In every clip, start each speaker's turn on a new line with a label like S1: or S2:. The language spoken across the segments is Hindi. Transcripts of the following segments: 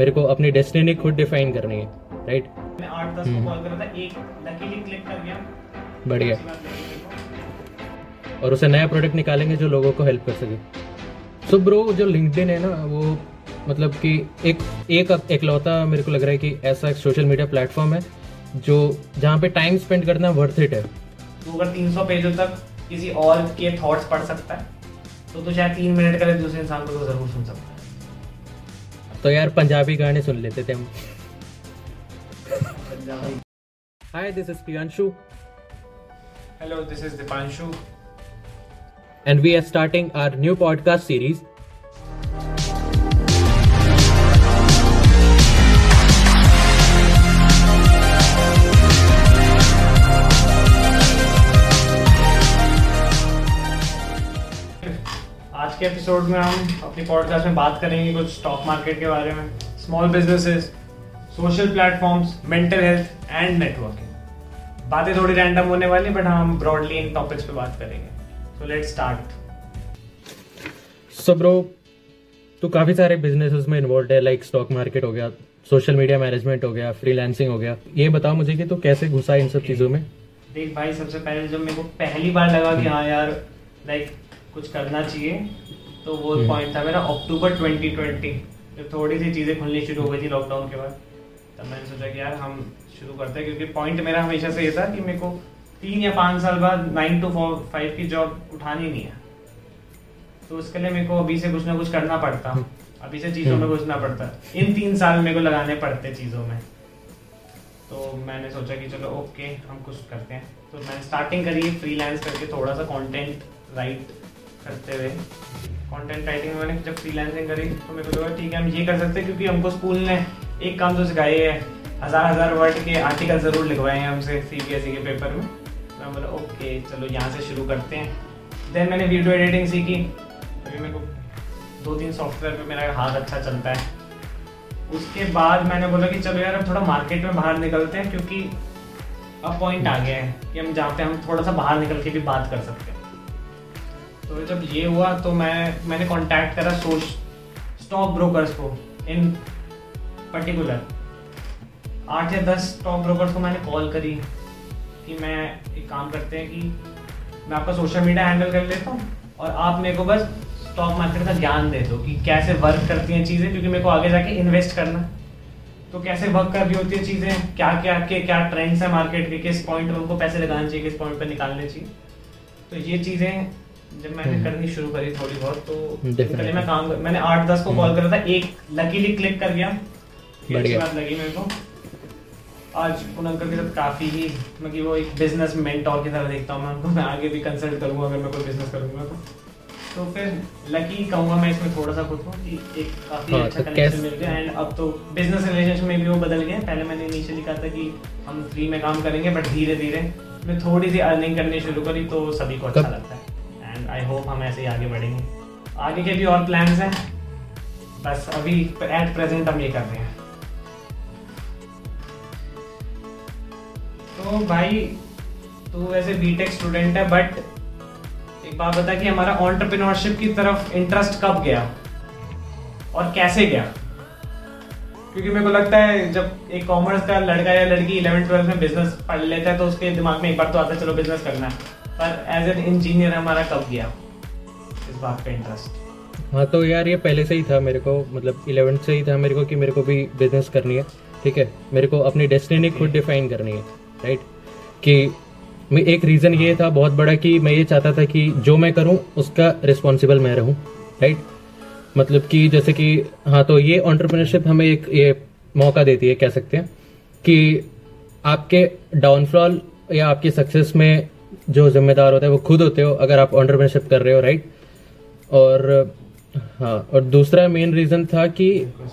S1: मेरे को अपनी डेस्टिनी खुद डिफाइन करनी है राइट
S2: मैं आठ दस को कॉल करा था एक लकीली क्लिक कर गया।
S1: बढ़िया।
S2: को-
S1: और उसे नया प्रोडक्ट निकालेंगे जो लोगों को हेल्प कर सके। सो ब्रो जो लिंक्डइन है ना वो मतलब कि एक एक एकलौता मेरे को लग रहा है कि ऐसा एक सोशल मीडिया प्लेटफॉर्म है जो जहाँ पे टाइम स्पेंड करना वर्थ इट है।
S2: तू अगर 300 पेजों तक किसी और के थॉट्स पढ़ सकता है तो तू चाहे तीन मिनट करे दूसरे इंसान को तो ज़रूर सुन सकता है।
S1: तो यार पंजाबी गाने सुन लेते थे हम। Hi this is Priyanshu
S2: hello this is Deepanshu
S1: and we are starting our new podcast series
S2: आज के एपिसोड में हम अपनी पॉडकास्ट में बात करेंगे कुछ स्टॉक मार्केट के बारे में small businesses social platforms mental health and networking बातें थोड़ी रैंडम होने वाली बट हम ब्रॉडली इन टॉपिक्स पे बात करेंगे। So let's start
S1: so bro तू काफ़ी सारे बिजनेसेस में इन्वॉल्व है लाइक स्टॉक मार्केट हो गया सोशल मीडिया मैनेजमेंट हो गया फ्रीलांसिंग हो गया। ये बताओ मुझे कि तो कैसे घुसा इन सब चीज़ों में?
S2: देख भाई सबसे पहले जब मेरे को पहली बार लगा कि हाँ यार लाइक कुछ करना चाहिए तो वो
S1: हम्म।
S2: पॉइंट था मेरा अक्टूबर 2020 जब थोड़ी सी चीज़ें खुलनी शुरू हो गई थी लॉकडाउन के बाद तब मैंने सोचा कि यार हम शुरू करते हैं क्योंकि पॉइंट मेरा हमेशा से ये था कि मेरे को तीन या पाँच साल बाद नाइन टू फोर फाइव की जॉब उठानी नहीं है। तो उसके लिए मेरे को अभी से कुछ ना कुछ करना पड़ता। अभी से चीज़ों में
S1: हम्म।
S2: घुसना पड़ता। इन तीन साल मेरे को लगाने पड़ते चीज़ों में। तो मैंने सोचा कि चलो ओके हम कुछ करते हैं। तो मैंने स्टार्टिंग करी फ्रीलांस करके थोड़ा सा कंटेंट राइट करते हुए। कंटेंट राइटिंग में मैंने जब फ्रीलांसिंग करी तो मेरे को लगा ठीक है, हम ये कर सकते हैं, क्योंकि हमको स्कूल ने एक काम तो सिखाई है। हज़ार हज़ार वर्ड के आर्टिकल ज़रूर लिखवाए हैं हमसे सी बी एस ई के पेपर में। तो मैं बोला ओके चलो यहाँ से शुरू करते हैं। देन मैंने वीडियो एडिटिंग सीखी। अभी मेरे को दो तीन सॉफ्टवेयर पे मेरा हाथ अच्छा चलता है। उसके बाद मैंने बोला कि चलो यार, अब थोड़ा मार्केट में बाहर निकलते हैं, क्योंकि अब पॉइंट आ गया है कि हम जहाँ पे हम थोड़ा सा बाहर निकल के भी बात कर सकते हैं। तो जब ये हुआ तो मैं, मैंने कांटेक्ट करा सोच स्टॉक ब्रोकर्स को इन पर्टिकुलर आठ या दस स्टॉक ब्रोकर्स को मैंने कॉल करी कि मैं एक काम करते हैं कि मैं आपका सोशल मीडिया हैंडल कर लेता हूँ और आप मेरे को बस स्टॉक मार्केट का ज्ञान दे दो कि कैसे वर्क करती हैं चीज़ें, क्योंकि मेरे को आगे जाके इन्वेस्ट करना। तो कैसे वर्क कर रही होती है चीज़ें, क्या क्या, के, क्या ट्रेंड्स हैं मार्केट के, किस पॉइंट पर उनको पैसे लगाने चाहिए, किस पॉइंट पर निकालने चाहिए। तो ये चीज़ें जब मैंने
S1: हम्म।
S2: करनी शुरू करी थोड़ी बहुत तो पहले मैं काम कर, मैंने आठ दस को कॉल करा था एक लकीली क्लिक कर गया
S1: बढ़िया।
S2: बात लगी मेरे को। आज उन अंकल के साथ काफ़ी ही मतलब कि वो एक बिज़नेस मेंटोर की तरह देखता हूँ मैं उनको मैं आगे भी कंसल्ट करूँगा अगर मैं कोई बिज़नेस करूँगा तो। तो फिर लकी कहूँगा मैं इसमें थोड़ा सा खुद को कि एक काफ़ी
S1: हाँ,
S2: अच्छा
S1: तो
S2: कनेक्शन मिल गया। एंड अब तो बिज़नेस रिलेशनशिप में भी वो बदल गया पहले मैंने इनिशियली कहा था कि हम फ्री में काम करेंगे बट धीरे धीरे मैं थोड़ी सी अर्निंग करनी शुरू करी तो सभी को अच्छा लगता है। आई होप हम ऐसे ही आगे बढ़ेंगे। आगे के भी और प्लान्स हैं। बस अभी एट प्रेजेंट हम ये कर रहे हैं। तो भाई, तू वैसे बीटेक स्टूडेंट है बट एक बात बता कि हमारा ऑन्टरप्रिनोरशिप की तरफ़ इंटरेस्ट कब गया? और कैसे गया? क्योंकि मेरे को लगता है जब एक कॉमर्स का लड़का या लड़की इलेवन ट्वेल्थ में बिज़नेस पढ़ लेता है तो उसके दिमाग में एक बार तो आता है, चलो बिज़नेस करना है। पर एज एन इंजीनियर हमारा कब गया? इस बात पे इंटरेस्ट
S1: हाँ तो यार ये पहले से ही था मेरे को मतलब इलेवेंथ से ही था मेरे को कि मेरे को भी बिज़नेस करनी है ठीक है? मेरे को अपनी डेस्टिनी खुद डिफाइन करनी है राइट कि मैं एक रीज़न ये था बहुत बड़ा कि मैं ये चाहता था कि जो मैं करूँ उसका रिस्पॉन्सिबल मैं रहूँ राइट मतलब कि जैसे कि हाँ तो ये ऑन्टरप्रिनरशिप हमें एक ये मौका देती है कह सकते हैं कि आपके डाउनफॉल या आपकी सक्सेस में जो जिम्मेदार होता है वो खुद होते हो अगर आप ऑन्टरप्रिनरशिप कर रहे हो राइट और हाँ और दूसरा मेन रीज़न था कि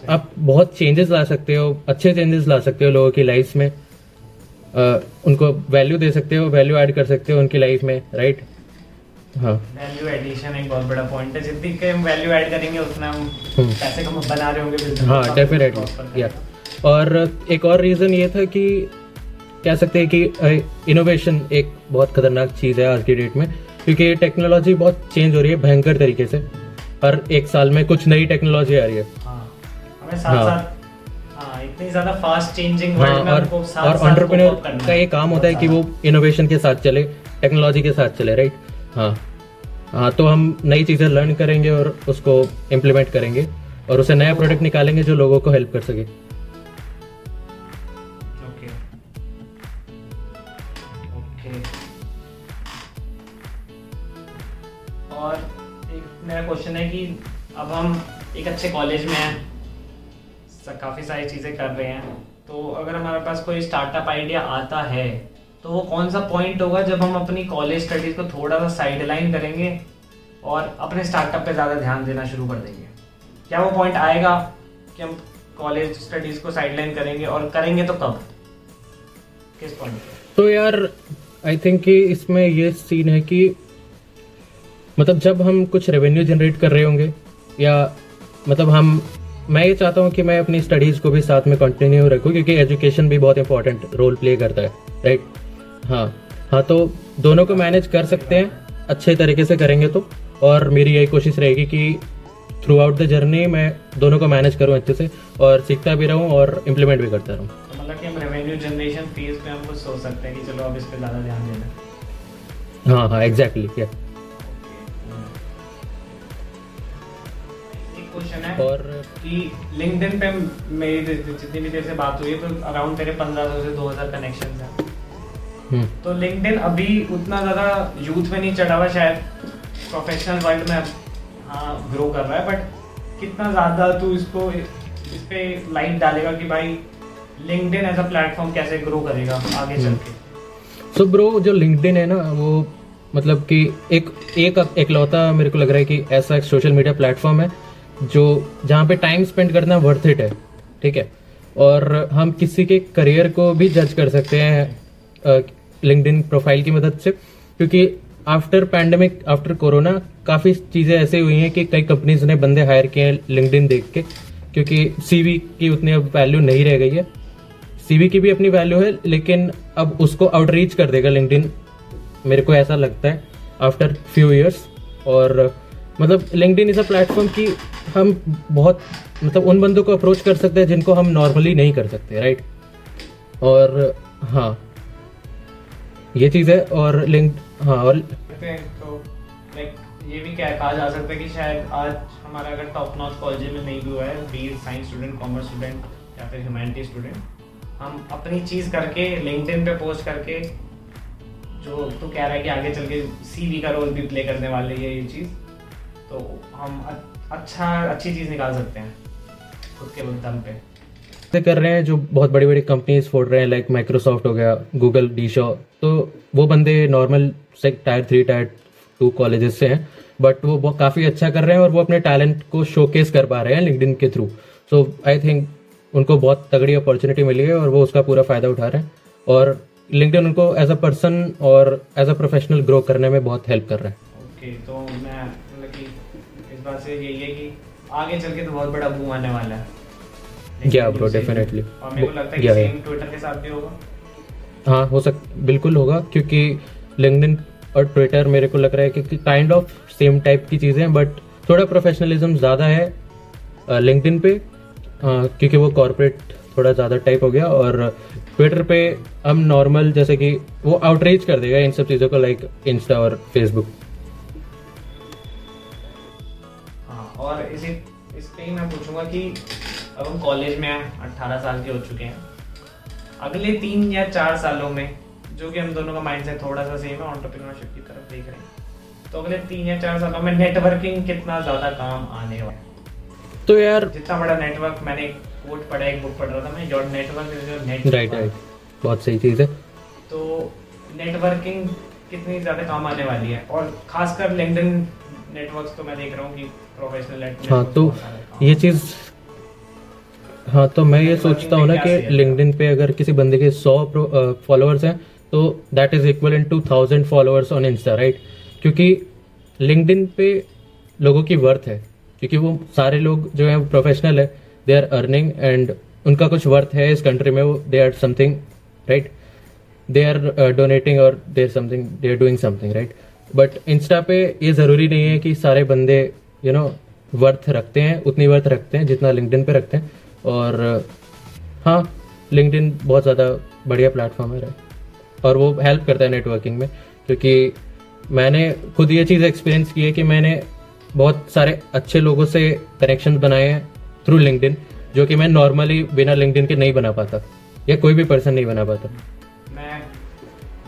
S1: आप बहुत चेंजेस ला सकते हो अच्छे चेंजेस ला सकते हो लोगों की लाइफ में। अ, उनको वैल्यू दे सकते हो वैल्यू ऐड कर सकते हो उनकी लाइफ में राइट हाँ।
S2: वैल्यू एडिशन एक बहुत बड़ा पॉइंट है। जितनी के हम वैल्यू ऐड करेंगे उतना हम
S1: हम्म।
S2: पैसे कम बना रहे होंगे
S1: हाँ डेफिनेटली या और एक और रीज़न ये था कि कह सकते हैं कि इनोवेशन एक बहुत खतरनाक चीज़ है आज की डेट में क्योंकि टेक्नोलॉजी बहुत चेंज हो रही है भयंकर तरीके से हर एक साल में कुछ नई टेक्नोलॉजी आ रही है।
S2: हाँ
S1: हाँ।
S2: साथ इतनी ज़्यादा फास्ट चेंजिंग
S1: हाँ
S2: वर्ल्ड
S1: और और का ये काम होता है कि वो इनोवेशन के साथ चले टेक्नोलॉजी के साथ चले राइट हाँ। हाँ तो हम नई चीज़ें लर्न करेंगे और उसको इम्प्लीमेंट करेंगे और उसे नया प्रोडक्ट निकालेंगे जो लोगों को हेल्प कर सके।
S2: मेरा क्वेश्चन है कि अब हम एक अच्छे कॉलेज में हैं काफ़ी सारी चीज़ें कर रहे हैं। तो अगर हमारे पास कोई स्टार्टअप आइडिया आता है तो वो कौन सा पॉइंट होगा जब हम अपनी कॉलेज स्टडीज़ को थोड़ा सा साइडलाइन करेंगे और अपने स्टार्टअप पे ज़्यादा ध्यान देना शुरू कर देंगे? क्या वो पॉइंट आएगा कि हम कॉलेज स्टडीज़ को साइडलाइन करेंगे और करेंगे तो कब? किस पॉइंट
S1: तो यार आई थिंक कि इसमें ये सीन है कि मतलब जब हम कुछ रेवेन्यू जनरेट कर रहे होंगे या मतलब हम मैं ये चाहता हूँ कि मैं अपनी स्टडीज़ को भी साथ में कंटिन्यू रखूँ क्योंकि एजुकेशन भी बहुत इंपॉर्टेंट रोल प्ले करता है राइट हाँ हाँ तो दोनों को मैनेज कर सकते हैं अच्छे तरीके से करेंगे तो और मेरी यही कोशिश रहेगी कि थ्रू आउट द जर्नी मैं दोनों को मैनेज करूँ अच्छे से और सीखता भी रहूँ और इम्प्लीमेंट भी करता रहूँ।
S2: मतलब कि हम रेवेन्यू जनरेशन फ़ेज़ पे हम कुछ सोच सकते हैं कि चलो अब इस पे ज़्यादा ध्यान देना हाँ।
S1: हाँ एग्जैक्टली या
S2: एक क्वेश्चन है।
S1: और
S2: कि लिंक्डइन पे मेरी जितनी भी देर से बात हुई है तो अराउंड तेरे 1500 से 2000 कनेक्शंस हैं।
S1: हम्म,
S2: तो लिंक्डइन अभी उतना ज़्यादा यूथ में नहीं चढ़ा हुआ शायद प्रोफेशनल वर्ल्ड में हाँ ग्रो कर रहा है बट कितना ज़्यादा तू इसको इस पे लाइट डालेगा कि भाई लिंक्डइन एज अ प्लेटफॉर्म कैसे ग्रो करेगा आगे चल के
S1: सो ब्रो जो लिंक्डइन है ना वो मतलब कि एक एक एकलौता मेरे को लग रहा है कि ऐसा एक सोशल मीडिया प्लेटफॉर्म है जो जहाँ पे टाइम स्पेंड करना वर्थ इट है, ठीक है? और हम किसी के करियर को भी जज कर सकते हैं लिंक्डइन प्रोफ़ाइल की मदद से, क्योंकि आफ्टर पैंडमिक आफ्टर कोरोना काफ़ी चीज़ें ऐसे हुई हैं कि कई कंपनीज़ ने बंदे हायर किए हैं लिंक्डइन देख के, क्योंकि सीवी की उतनी अब वैल्यू नहीं रह गई है। सीवी की भी अपनी वैल्यू है, लेकिन अब उसको आउटरीच कर देगा लिंक्डइन मेरे को ऐसा लगता है आफ्टर फ्यू ईयर्स और मतलब लिंक्डइन इज़ अ प्लेटफॉर्म की हम बहुत मतलब उन बंदों को अप्रोच कर सकते हैं जिनको हम नॉर्मली नहीं कर सकते राइट और हाँ। ये चीज़ है और लिंक हाँ और
S2: तो ये भी क्या कहा जा सकता है कि शायद आज हमारा अगर टॉप नॉच कॉलेज में नहीं भी हुआ है B science student commerce student या फिर ह्यूमैनिटी स्टूडेंट हम अपनी चीज़ करके लिंक्डइन पे पोस्ट करके, जो तू कह रहा है कि आगे चल के सीवी का रोल भी प्ले करने वाले है, ये चीज़। तो हम अच्छा अच्छी चीज़ निकाल सकते हैं खुद के दम पे।
S1: कर रहे हैं जो बहुत बड़ी बड़ी कंपनीज़ फोड़ रहे हैं लाइक माइक्रोसॉफ्ट हो गया गूगल डीशो तो वो बंदे नॉर्मल से tier three tier two colleges से हैं बट वो काफ़ी अच्छा कर रहे हैं और वो अपने टैलेंट को शोकेस कर पा रहे हैं लिंक्डइन के थ्रू सो आई थिंक उनको बहुत तगड़ी अपॉर्चुनिटी मिली है और वो उसका पूरा फ़ायदा उठा रहे हैं। और लिंक्डइन उनको एज अ पर्सन और एज अ प्रोफेशनल ग्रो करने में बहुत हेल्प कर रहे है।
S2: ओके तो मैं मतलब कि इस बात से यही है कि आगे चल के तो बहुत बड़ा बूम आने वाला है
S1: Yeah, bro, definitely.
S2: और मेरे को लगता है कि. सेम ट्विटर के साथ भी होगा
S1: हाँ हो सक बिल्कुल होगा क्योंकि लिंक्डइन और ट्विटर मेरे को लग रहा है कि काइंड ऑफ़ सेम टाइप की चीज़ें हैं बट थोड़ा प्रोफेशनलिज्म ज़्यादा है लिंक्डइन पे क्योंकि वो कॉरपोरेट थोड़ा ज़्यादा टाइप हो गया और ट्विटर पे हम नॉर्मल जैसे कि वो आउटरीच कर देगा इन सब चीज़ों को लाइक इंस्टा और फेसबुक
S2: इसी इस पे ही मैं पूछूँगा कि अब हम कॉलेज में हैं अट्ठारह साल के हो चुके हैं। अगले तीन या चार सालों में जो कि हम दोनों का माइंडसेट थोड़ा सा सेम है ऑन्टरप्रीनरशिप की तरफ़ देख रहे हैं। तो अगले तीन या चार सालों में नेटवर्किंग कितना ज़्यादा काम आने वाला है।
S1: तो यार
S2: जितना बड़ा नेटवर्क मैंने एक कोट पढ़ा एक बुक पढ़ रहा था मैं your network is your net
S1: right right बहुत सही चीज़ है।
S2: तो नेटवर्किंग कितनी ज़्यादा काम आने वाली है? और खासकर लिंक्डइन नेटवर्क्स तो मैं देख रहा हूँ कि प्रोफेशनल
S1: हाँ तो ये चीज़ हाँ तो मैं ये सोचता हूँ ना कि लिंक्डइन पे अगर किसी बंदे के सौ फॉलोअर्स हैं तो that is equal in two thousand followers on Insta right क्योंकि लिंक्डइन पे लोगों की वर्थ है क्योंकि वो सारे लोग जो हैं प्रोफेशनल है दे आर अर्निंग एंड उनका कुछ वर्थ है इस कंट्री में वो they are something right they are donating और they are something they are doing something right but Insta पे ये ज़रूरी नहीं है कि सारे बंदे यू नो वर्थ रखते हैं, उतनी वर्थ रखते हैं जितना लिंक्डइन पे रखते हैं। और हाँ लिंक्डइन बहुत ज़्यादा बढ़िया प्लेटफॉर्म है? और वो हेल्प करता है नेटवर्किंग में, क्योंकि मैंने खुद ये चीज़ एक्सपीरियंस की है कि मैंने बहुत सारे अच्छे लोगों से कनेक्शन बनाए हैं थ्रू लिंक्डइन जो कि मैं नॉर्मली बिना लिंक्डइन के नहीं बना पाता। या कोई भी पर्सन नहीं बना पाता।
S2: मैं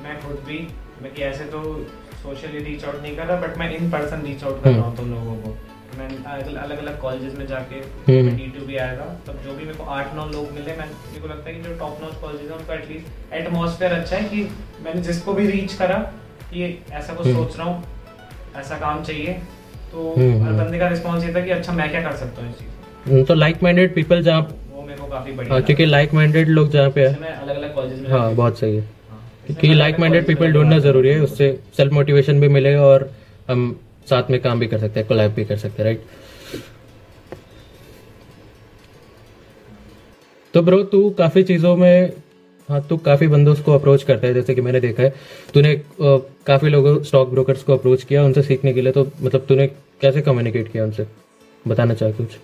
S2: मैं खुद भी, मैं ऐसे तो सोशली रीच आउट नहीं कर रहा बट मैं इन पर्सन रीच आउट कर रहा हूँ तुम लोगों को। मैं अलग अलग कॉलेजेस में जाके
S1: हम्म।
S2: डी टू भी आएगा तब जो भी मेरे को आठ नौ लोग मिले मैं मेरे को लगता है कि जो टॉप नॉच कॉलेजेस हैं उनका एटलीस्ट एटमॉस्फेयर अच्छा है कि मैंने जिसको भी रीच करा कि ऐसा कुछ
S1: हम्म।
S2: सोच रहा हूँ ऐसा काम चाहिए। तो
S1: हम्म,
S2: हर
S1: हम्म।
S2: बंदे का रिस्पॉन्स ये था कि अच्छा मैं क्या कर सकता हूँ इस चीज़
S1: हम्म, तो लाइक माइंडेड पीपल जहाँ
S2: वो मेरे को काफ़ी बढ़िया
S1: हाँ, क्योंकि लाइक माइंडेड लोग जहाँ पे है।
S2: अलग अलग कॉलेजेस में
S1: हाँ। बहुत सही हाँ, क्योंकि लाइक माइंडेड पीपल ढूंढना ज़रूरी है, उससे सेल्फ मोटिवेशन भी मिलेगा और हम साथ में काम भी कर सकते हैं कोलैब भी कर सकते हैं राइट तो ब्रो तू काफ़ी चीज़ों में हाँ तू काफ़ी बंदों को अप्रोच करता है, जैसे कि मैंने देखा है। तूने काफ़ी लोगों स्टॉक ब्रोकर्स को अप्रोच किया उनसे सीखने के लिए तो मतलब तूने कैसे कम्युनिकेट किया उनसे? बताना चाह कुछ।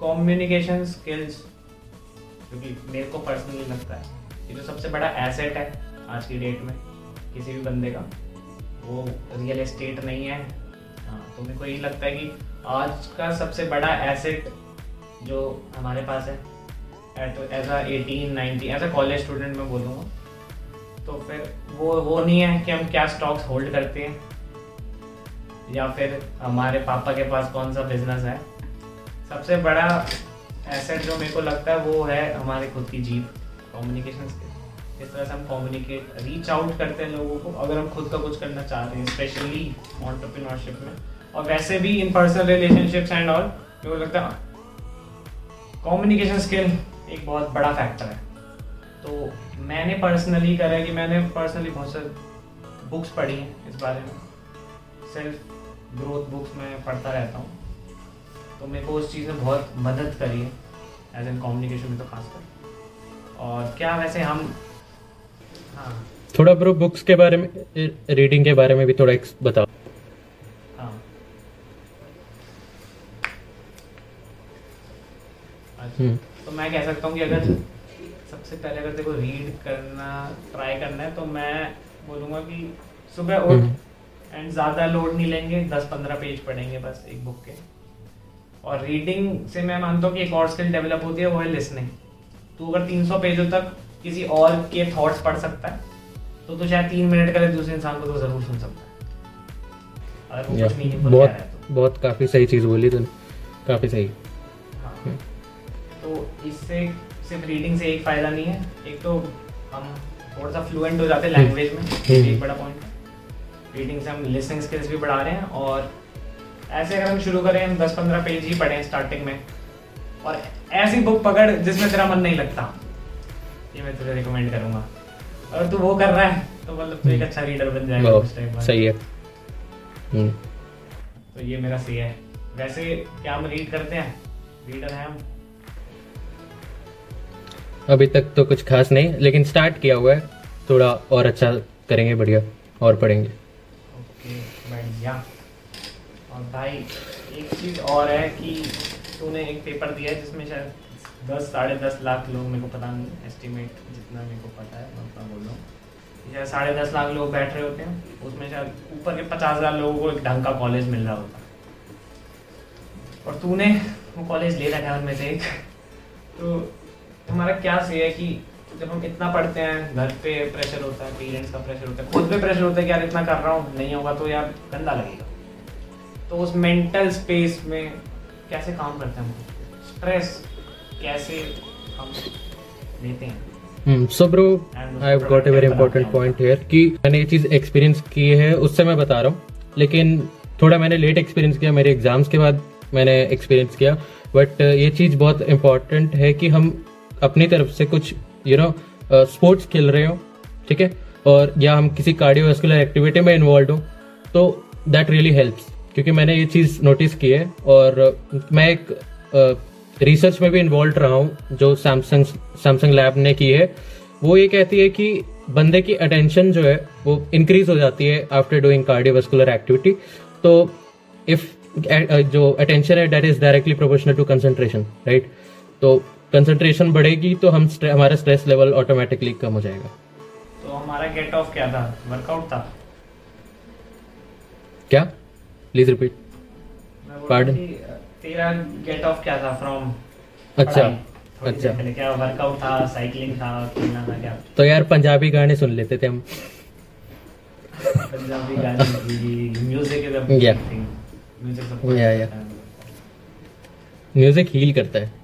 S2: कम्युनिकेशन स्किल्स क्योंकि मेरे को पर्सनली लगता है कि जो सबसे बड़ा एसेट है आज की डेट में किसी भी बंदे का। वो रियल एस्टेट नहीं है। हाँ तो मेरे को यही लगता है कि आज का सबसे बड़ा एसेट जो हमारे पास है as a eighteen nineteen as a college student मैं बोलूँगा तो फिर वो वो नहीं है कि हम क्या स्टॉक्स होल्ड करते हैं, या फिर हमारे पापा के पास कौन सा बिज़नेस है। सबसे बड़ा एसेट जो मेरे को लगता है वो है हमारे खुद की जीप कम्युनिकेशन स्किल किस तरह से हम कम्युनिकेट रीच आउट करते हैं लोगों को, अगर हम खुद का कुछ करना चाहते हैं स्पेशली ऑन्टरप्रीनोरशिप में। और वैसे भी इन पर्सनल रिलेशनशिप्स एंड ऑल मेरे को लगता है कम्युनिकेशन स्किल एक बहुत बड़ा फैक्टर है। तो मैंने पर्सनली करा है कि मैंने पर्सनली बहुत सारी बुक्स पढ़ी हैं इस बारे में। सेल्फ ग्रोथ बुक्स में पढ़ता रहता हूँ। तो मेरे को उस चीज़ में बहुत मदद करी है एज एन कम्युनिकेशन में तो खासकर। और क्या वैसे हम हाँ।
S1: थोड़ा ब्रो बुक्स के बारे में रीडिंग के बारे में भी थोड़ा बताओ।
S2: हाँ। अच्छा
S1: हम्म,
S2: तो मैं कह सकता हूँ कि अगर सबसे पहले अगर देखो रीड करना ट्राई करना है तो मैं बोलूँगा कि सुबह उठ
S1: हम्म।
S2: एंड ज़्यादा लोड नहीं लेंगे दस पंद्रह पेज पढ़ेंगे बस एक बुक के। और रीडिंग से मैं मानता हूँ कि एक और स्किल डेवलप होती है वो है लिसनिंग तू अगर 300 पेजों तक किसी और के थॉट्स पढ़ सकता है तो तू शायद तीन मिनट के लिए दूसरे इंसान को तो ज़रूर सुन सकता है। अगर वो कुछ मीनिंगफुल
S1: बहुत
S2: तो।
S1: बहुत काफ़ी सही चीज़ बोली तूने काफ़ी सही।
S2: हाँ। तो इससे सिर्फ़ रीडिंग से एक फ़ायदा नहीं है एक तो हम थोड़ा सा फ्लुएंट हो जाते हैं लैंग्वेज में एक बड़ा पॉइंट रीडिंग से हम लिसनिंग स्किल्स भी बढ़ा रहे हैं और ऐसे अगर हम शुरू करें हम दस पंद्रह पेज ही पढ़ें स्टार्टिंग में। और ऐसी बुक पकड़ जिसमें तेरा मन नहीं लगता। ये मैं तुझे रिकमेंड करूँगा। अगर तू वो कर रहा है तो मतलब तू एक अच्छा रीडर बन जाएगा कुछ टाइम बाद
S1: सही है। हम्म,
S2: तो ये मेरा सी है। वैसे क्या हम रीड करते हैं? रीडर हैं हम।
S1: अभी तक तो कुछ खास नहीं लेकिन स्टार्ट किया हुआ है। थोड़ा और अच्छा करेंगे बढ़िया और पढ़ेंगे।
S2: ओके बढ़िया। और भाई एक चीज़ और है कि तूने एक पेपर दिया है जिसमें शायद दस, साढ़े दस लाख लोग, मेरे को पता नहीं एस्टिमेट जितना मेरे को पता है, मैं उतना बोल रहा हूँ। शायद साढ़े दस लाख लोग बैठ रहे होते हैं, उसमें शायद ऊपर के पचास हज़ार लोगों को एक ढंग का कॉलेज मिल रहा होता। और तूने वो कॉलेज ले रखा है उनमें से एक। तो हमारा क्या से है कि जब हम इतना पढ़ते हैं, घर पे प्रेशर होता है पेरेंट्स का प्रेशर होता है, खुद पे प्रेशर होता है कि यार इतना कर रहा हूँ, नहीं होगा तो यार गंदा लगेगा। तो उस मेंटल स्पेस में कैसे काम करते हैं हम? स्ट्रेस कैसे हम लेते हैं?
S1: So bro I have got a very important point here कि मैंने ये चीज़ एक्सपीरियंस की है उससे मैं बता रहा हूँ। लेकिन थोड़ा मैंने लेट एक्सपीरियंस किया मेरे एग्ज़ाम्स के बाद मैंने एक्सपीरियंस किया। बट ये चीज़ बहुत इंपॉर्टेंट है कि हम अपनी तरफ़ से कुछ यू नो स्पोर्ट्स खेल रहे हो ठीक है? और या हम किसी कार्डियोवास्कुलर एक्टिविटी में इन्वॉल्व हो तो दैट रियली हेल्प्स क्योंकि मैंने ये चीज़ नोटिस की है और uh, मैं एक रिसर्च में भी इन्वॉल्व रहा हूँ जो सैमसंग सैमसंग लैब ने की है। वो ये कहती है कि बंदे की अटेंशन जो है वो इंक्रीज हो जाती है आफ्टर डूइंग कार्डियोवास्कुलर एक्टिविटी तो इफ़ जो अटेंशन है that is directly proportional to concentration right तो कंसंट्रेशन बढ़ेगी तो हम स्ट्रे- हमारा स्ट्रेस लेवल ऑटोमेटिकली कम हो जाएगा।
S2: तो हमारा गेट ऑफ़ क्या था? वर्कआउट था?
S1: क्या? प्लीज़ रिपीट
S2: मैं तेरा गेट ऑफ़ क्या था फ्रॉम
S1: अच्छा
S2: अच्छा। क्या वर्कआउट था साइकिलिंग था खेलना था क्या?
S1: तो यार पंजाबी गाने सुन लेते थे हम।
S2: पंजाबी गाने music is a.
S1: Music heal करता है।